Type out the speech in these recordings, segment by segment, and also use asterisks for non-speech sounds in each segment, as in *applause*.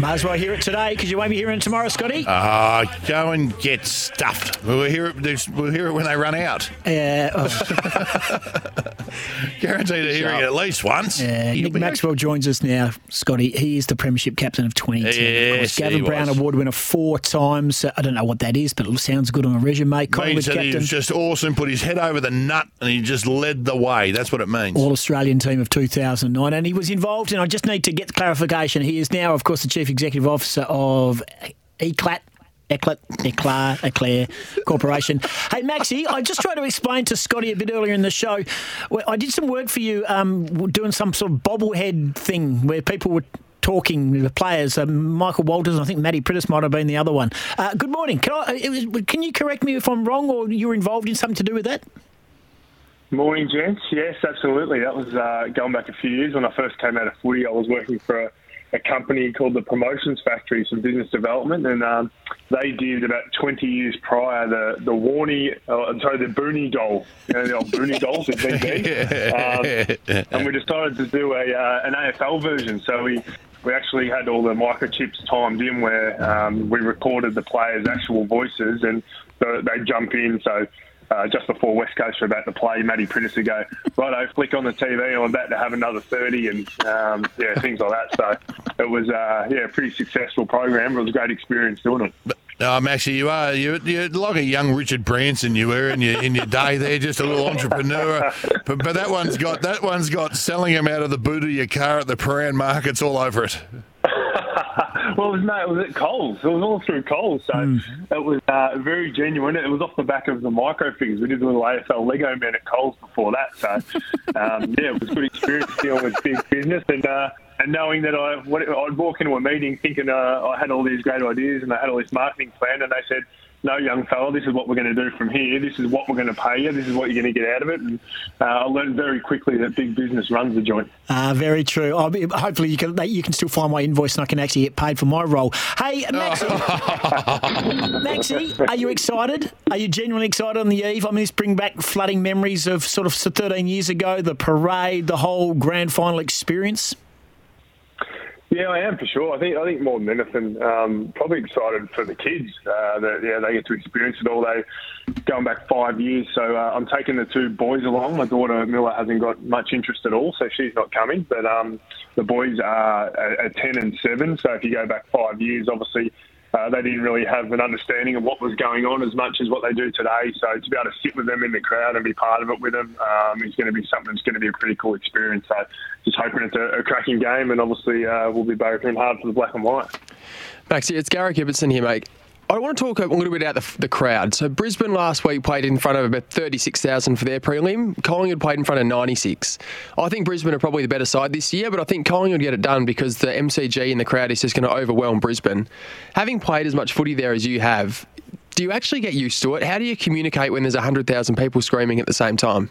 Might as well hear it today because you won't be hearing it tomorrow, Scotty. Ah, go and get stuffed. We'll hear it. We'll hear it when they run out. Yeah, oh, *laughs* Guaranteed to hear it at least once. yeah. Nick Maxwell joins us now, Scotty. He is the Premiership captain of 2010. of course. Yes, Gavin Brown was. Award winner four times. Uh, I don't know what that is, but it sounds good on a resume. Collingwood that he was just awesome. Put his head over the nut and he just led the way. That's what it means. All Australian team of 2009, and he was involved. And I just need to get clarification. He is now, of course, the chief executive officer of ECLAT. Eclat, Eclair, Eclair Corporation. hey, Maxie, I just tried to explain to Scotty a bit earlier in the show. I did some work for you um, doing some sort of bobblehead thing where people were talking, the players, um, Michael Walters, I think Matty Priddis might have been the other one. Uh, good morning. Can, I, was, can you correct me if I'm wrong or you were involved in something to do with that? Morning, gents. Yes, absolutely. That was uh, going back a few years when I first came out of footy. I was working for a, a company called the Promotions Factory, some business development, and um, they did about 20 years prior the the Warney, uh, sorry, the Boonie doll, you know, the old Boonie dolls at VB. *laughs* um, and we decided to do a uh, an AFL version. So we we actually had all the microchips timed in where um, we recorded the players' actual voices and so they jump in. So uh, just before West Coast were about to play, Matty Priddis would go, righto, flick on the TV, I'm about to have another 30 and um, yeah, things like that. So it was uh, yeah, a pretty successful program. It was a great experience doing it. No, Maxie, you are you're, you're like a young Richard Branson. You were in your in your day there, just a little entrepreneur. But, but that one's got that one's got selling them out of the boot of your car at the Prahran markets all over it. Well, it was no, it was at Coles. It was all through Coles, so it was uh, very genuine. It was off the back of the micro figures. We did a little AFL Lego man at Coles before that, so *laughs* um, yeah, it was a good experience dealing with big business and. Uh, and knowing that I, what, I'd walk into a meeting thinking uh, I had all these great ideas and I had all this marketing plan, and they said, "No, young fella, this is what we're going to do from here. This is what we're going to pay you. This is what you're going to get out of it." And uh, I learned very quickly that big business runs the joint. Uh, very true. I'll be, hopefully, you can you can still find my invoice and I can actually get paid for my role. Hey, *laughs* Maxie, Maxie, are you excited? Are you genuinely excited on the eve? I mean, this bring back flooding memories of sort of 13 years ago, the parade, the whole grand final experience. Yeah, I am for sure. I think I think more than anything, um, probably excited for the kids uh, that yeah they get to experience it all. They going back five years, so uh, I'm taking the two boys along. My daughter Miller hasn't got much interest at all, so she's not coming. But um, the boys are at, ten and seven. So if you go back five years, obviously. Uh, they didn't really have an understanding of what was going on as much as what they do today. So to be able to sit with them in the crowd and be part of it with them um, is going to be something that's going to be a pretty cool experience. So just hoping it's a, a cracking game, and obviously uh, we'll be barracking hard for the black and white. Maxie, it's Gary Gibbertson here, mate. I want to talk a little bit about the, the crowd. So Brisbane last week played in front of about 36,000 for their prelim. Collingwood played in front of 96. I think Brisbane are probably the better side this year, but I think Collingwood get it done because the MCG and the crowd is just going to overwhelm Brisbane. Having played as much footy there as you have, do you actually get used to it? How do you communicate when there's 100,000 people screaming at the same time?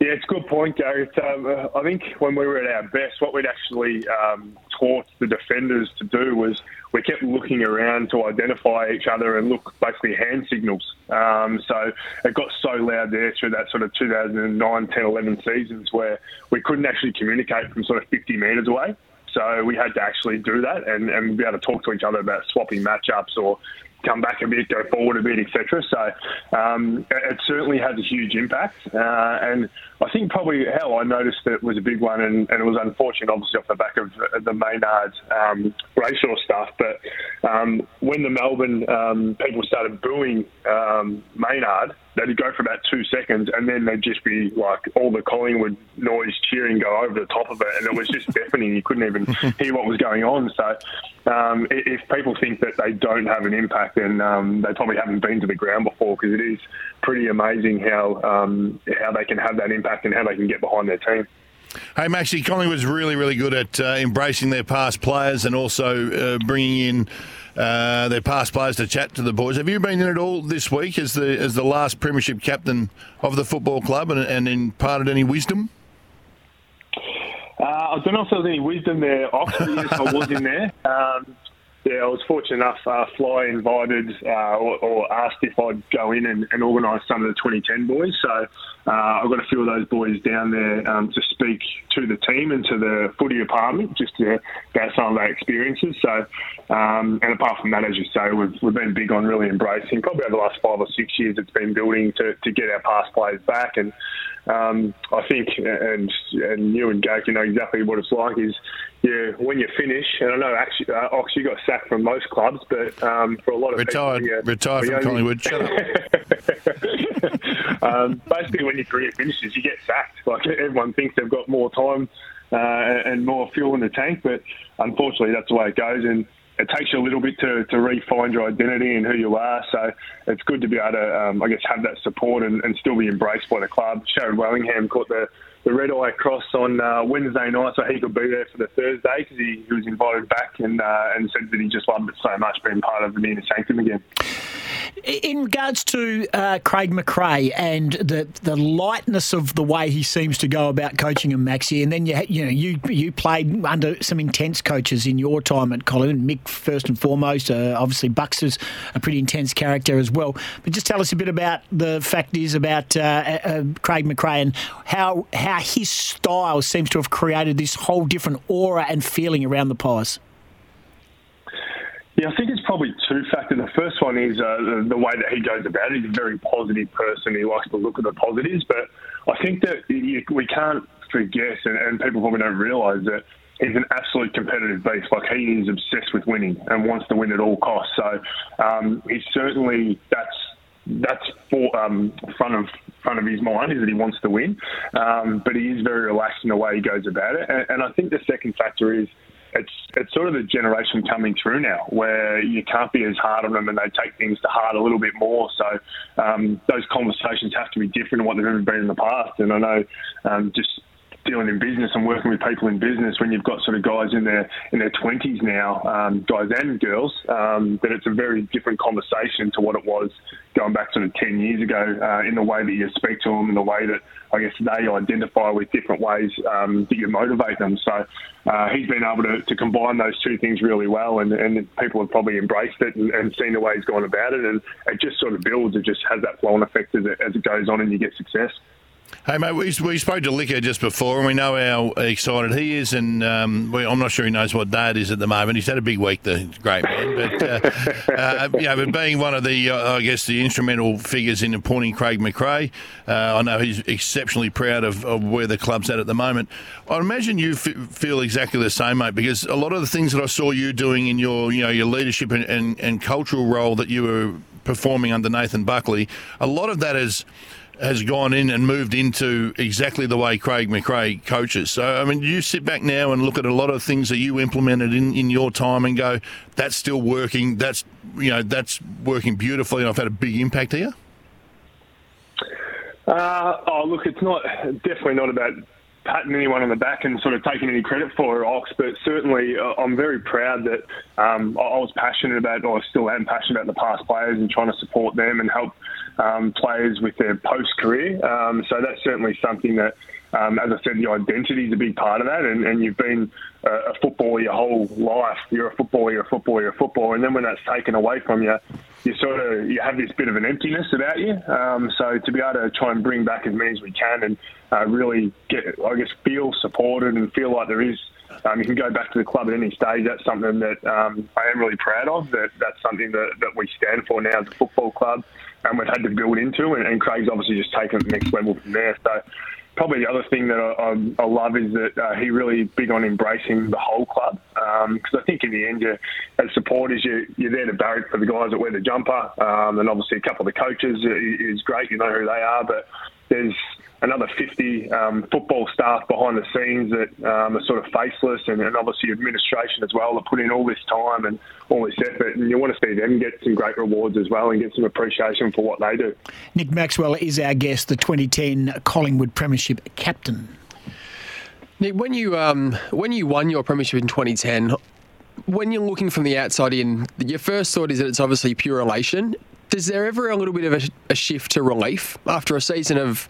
Yeah, it's a good point, Gary. It's, um, uh, I think when we were at our best, what we'd actually um, taught the defenders to do was we kept looking around to identify each other and look basically hand signals. Um, so it got so loud there through that sort of 2009, 10, 11 seasons where we couldn't actually communicate from sort of 50 metres away. So we had to actually do that and, and be able to talk to each other about swapping matchups or come back a bit, go forward a bit, etc. So um, it, certainly has a huge impact. Uh, and I think probably how I noticed it was a big one, and, and it was unfortunate, obviously, off the back of the Maynard um, Brayshaw stuff. But um, when the Melbourne um, people started booing um, Maynard, they'd go for about two seconds, and then they'd just be like all the Collingwood noise cheering go over the top of it, and it was just *laughs* deafening. You couldn't even hear what was going on. So, um, if people think that they don't have an impact, then um, they probably haven't been to the ground before because it is pretty amazing how um, how they can have that impact and how they can get behind their team. Hey, Maxie, Collingwood's really, really good at uh, embracing their past players and also uh, bringing in uh, their past players to chat to the boys. Have you been in it all this week as the as the last premiership captain of the football club and, and imparted any wisdom? Uh, I don't know if there was any wisdom there, Oxford. yes, I was in there. *laughs* Um, yeah, I was fortunate enough. Uh, Fly invited uh, or, or, asked if I'd go in and, and organise some of the 2010 boys. So uh, I've got a few of those boys down there um, to speak to the team and to the footy department just to, about some of their experiences. So, um, and apart from that, as you say, we've, we've been big on really embracing. Probably over the last five or six years, it's been building to, to get our past players back and um, I think, and and you and Jake, you know exactly what it's like. Is yeah, when you finish, and I know actually, uh, Ox, you got sacked from most clubs, but um, for a lot of retired, people, yeah, retired from Collingwood. *laughs* um, basically, when your career finishes, you get sacked. Like everyone thinks they've got more time uh, and more fuel in the tank, but unfortunately, that's the way it goes. And it takes you a little bit to, to refine your identity and who you are. So it's good to be able to, um, I guess, have that support and, and, still be embraced by the club. Sharrod Wellingham caught the, the red eye cross on uh, Wednesday night, so he could be there for the Thursday because he, he, was invited back and uh, and said that he just loved it so much being part of the inner sanctum again. In regards to uh, Craig McRae and the the lightness of the way he seems to go about coaching him, Maxi, and then you you know you you played under some intense coaches in your time at Collingwood. Mick first and foremost, uh, obviously Bucks is a pretty intense character as well. But just tell us a bit about the fact is about uh, uh Craig McRae and how how his style seems to have created this whole different aura and feeling around the Pies. Yeah, I think it's probably two factors. The first one is uh, the, the, way that he goes about it. He's a very positive person. He likes to look at the positives, but I think that you, we can't forget, and, and people probably don't realise that he's an absolute competitive beast. Like he is obsessed with winning and wants to win at all costs. So um, he's certainly that's that's for um, front of front of his mind is that he wants to win, um, but he is very relaxed in the way he goes about it. And, and I think the second factor is it's it's sort of the generation coming through now where you can't be as hard on them and they take things to heart a little bit more. So um, those conversations have to be different than what they've ever been in the past. And I know um, just dealing in business and working with people in business when you've got sort of guys in their in their twenties now, um, guys and girls, um, that it's a very different conversation to what it was going back sort of ten years ago uh, in the way that you speak to them, in the way that I guess they identify with different ways um, that you motivate them. So uh, he's been able to, to combine those two things really well, and, and people have probably embraced it and, and seen the way he's gone about it, and it just sort of builds. It just has that flow-on effect as it, as it goes on, and you get success. Hey mate, we, we spoke to Licker just before, and we know how excited he is. And um, we, I'm not sure he knows what day it is at the moment. He's had a big week, the great man. But uh, *laughs* uh, know, but being one of the, uh, I guess, the instrumental figures in appointing Craig McRae, uh, I know he's exceptionally proud of, of, where the club's at at the moment. I imagine you f- feel exactly the same, mate, because a lot of the things that I saw you doing in your, you know, your leadership and, and, and cultural role that you were performing under Nathan Buckley, a lot of that is has gone in and moved into exactly the way Craig McRae coaches. So, I mean, you sit back now and look at a lot of things that you implemented in, in your time and go, that's still working. That's, you know, that's working beautifully and I've had a big impact here? Uh, oh, look, it's not definitely not about patting anyone on the back and sort of taking any credit for Ox, but certainly uh, I'm very proud that um, I was passionate about, or I still am passionate about the past players and trying to support them and help um, players with their post career. Um, so that's certainly something that, um, as I said, the identity is a big part of that. And, and you've been a, a footballer your whole life. You're a footballer, you're a footballer, you're a footballer. And then when that's taken away from you, you sort of you have this bit of an emptiness about you. Um, so to be able to try and bring back as many as we can and uh, really get, I guess, feel supported and feel like there is. Um, you can go back to the club at any stage. That's something that um, I am really proud of. That that's something that, that we stand for now as a football club and we've had to build into. And, and Craig's obviously just taken it to the next level from there. So probably the other thing that I, I, I love is that uh, he really big on embracing the whole club. Because um, I think in the end, you, as supporters, you, you're there to barrack for the guys that wear the jumper, um, and obviously a couple of the coaches is great. You know who they are, but there's another 50 um, football staff behind the scenes that um, are sort of faceless, and, and, obviously administration as well, that put in all this time and all this effort. And you want to see them get some great rewards as well and get some appreciation for what they do. Nick Maxwell is our guest, the 2010 Collingwood Premiership captain. Nick, when you um, when you won your premiership in 2010, when you're looking from the outside in, your first thought is that it's obviously pure elation. Is there ever a little bit of a, a shift to relief after a season of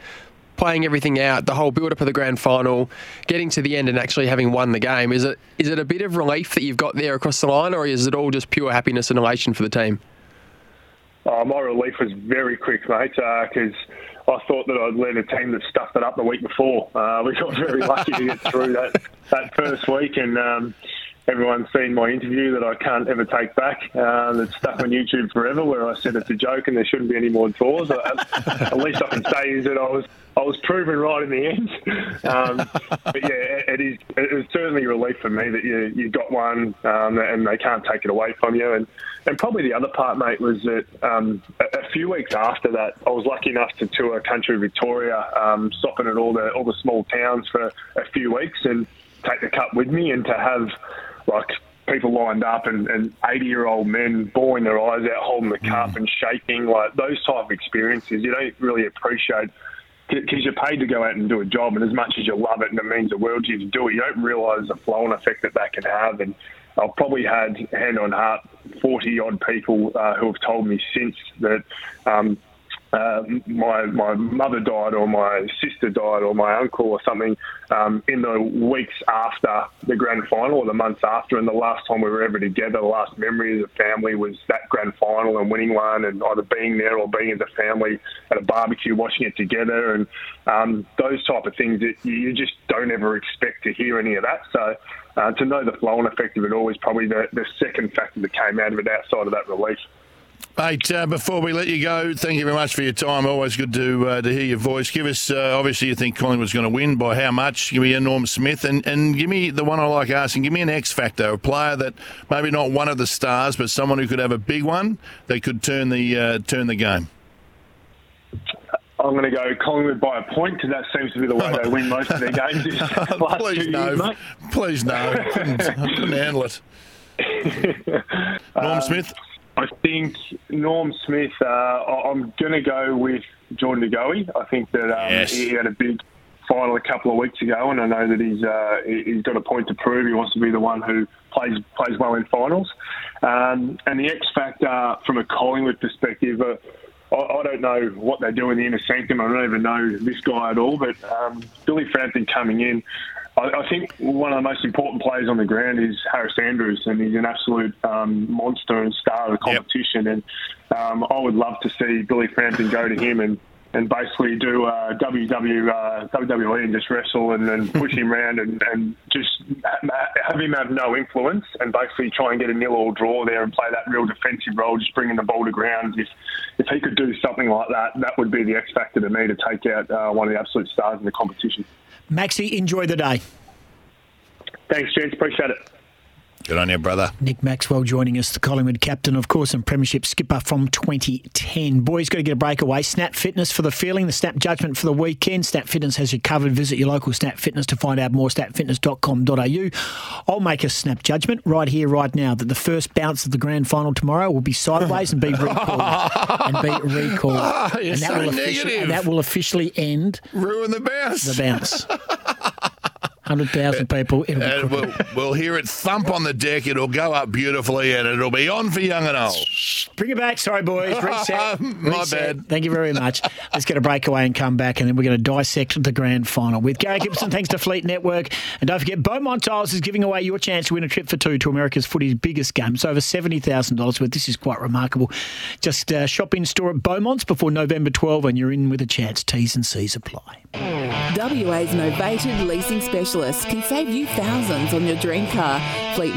playing everything out, the whole build up of the grand final, getting to the end and actually having won the game, is it is it a bit of relief that you've got there across the line, or is it all just pure happiness and elation for the team? Oh, my relief was very quick, mate, because uh, I thought that I'd led a team that stuffed it up the week before. Uh, we got very lucky to get through that, that first week, and um, everyone's seen my interview that I can't ever take back. Uh, that's stuck on YouTube forever, where I said it's a joke and there shouldn't be any more draws. at least I can say is that I was I was proven right in the end. *laughs* Um, but yeah, it is it is certainly a relief for me that you you got one um, and they can't take it away from you. And and probably the other part, mate, was that um, a, a, few weeks after that, I was lucky enough to tour country Victoria, um, stopping at all the all the small towns for a few weeks and take the cup with me and to have like people lined up and, and 80 year old men bawling their eyes out holding the cup mm. and shaking like those type of experiences you don't really appreciate because you're paid to go out and do a job, and as much as you love it and it means the world to you to do it, you don't realise the flow and effect that that can have. And I've probably had, hand on heart, 40 odd people uh, who have told me since that um, uh, my my mother died or my sister died or my uncle or something um, in the weeks after the grand final or the months after. And the last time we were ever together, the last memory as a family was that grand final and winning one, and either being there or being as a family at a barbecue watching it together, and um, those type of things that you just don't ever expect to hear any of that. So. Uh, to know the flow and effect of it all is probably the, the second factor that came out of it outside of that release. Mate, uh, before we let you go, thank you very much for your time. Always good to uh, to hear your voice. Give us, uh, obviously, you think Collingwood's going to win by how much? Give me a Norm Smith, and, and give me the one I like asking. Give me an X factor, a player that maybe not one of the stars, but someone who could have a big one that could turn the uh, turn the game. I'm going to go Collingwood by a point because that seems to be the way they win most of their games. *laughs* Please no, years, please no, I couldn't, I couldn't handle it. *laughs* Norm Smith. I think Norm Smith. Uh, I'm going to go with Jordan De Goey. I think that um, yes. he had a big final a couple of weeks ago, and I know that he's uh, he's got a point to prove. He wants to be the one who plays plays well in finals. Um, and the X factor from a Collingwood perspective. Uh, I, don't know what they do in the inner sanctum. I don't even know this guy at all. But um, Billy Frampton coming in, I, I, think one of the most important players on the ground is Harris Andrews, and he's an absolute um, monster and star of the competition. Yep. And um, I would love to see Billy Frampton go to him and and basically do uh, WW, uh, WWE and just wrestle and then *laughs* push him around and, and just have him have no influence and basically try and get a nil or draw there and play that real defensive role, just bringing the ball to ground. If if he could do something like that, that would be the X factor to me to take out uh, one of the absolute stars in the competition. Maxi, enjoy the day. Thanks, gents. Appreciate it. Good on you, brother. Nick Maxwell joining us, the Collingwood captain, of course, and Premiership skipper from 2010. Boys, got to get a breakaway. Snap Fitness for the feeling, the Snap Judgment for the weekend. Snap Fitness has you covered. Visit your local Snap Fitness to find out more. Snapfitness.com.au. I'll make a Snap Judgment right here, right now, that the first bounce of the grand final tomorrow will be sideways and be *laughs* recalled. and be recalled. *laughs* Oh, and, that so will and that will officially end. Ruin the bounce. The bounce. *laughs* 100,000 people. and we'll, *laughs* we'll, hear it thump on the deck. It'll go up beautifully and it'll be on for young and old. Bring it back. Sorry, boys. *laughs* Reset. My Reset. bad. Thank you very much. Let's get a breakaway and come back, and then we're going to dissect the grand final with Gary Gibson. thanks to Fleet Network. And don't forget, Beaumont Tiles is giving away your chance to win a trip for two to America's footy's biggest game. It's over $70,000 worth. This is quite remarkable. Just uh, shop in store at Beaumont's before November 12, and you're in with a chance. T's and C's apply. WA's novated leasing specialist can save you thousands on your dream car. Fleet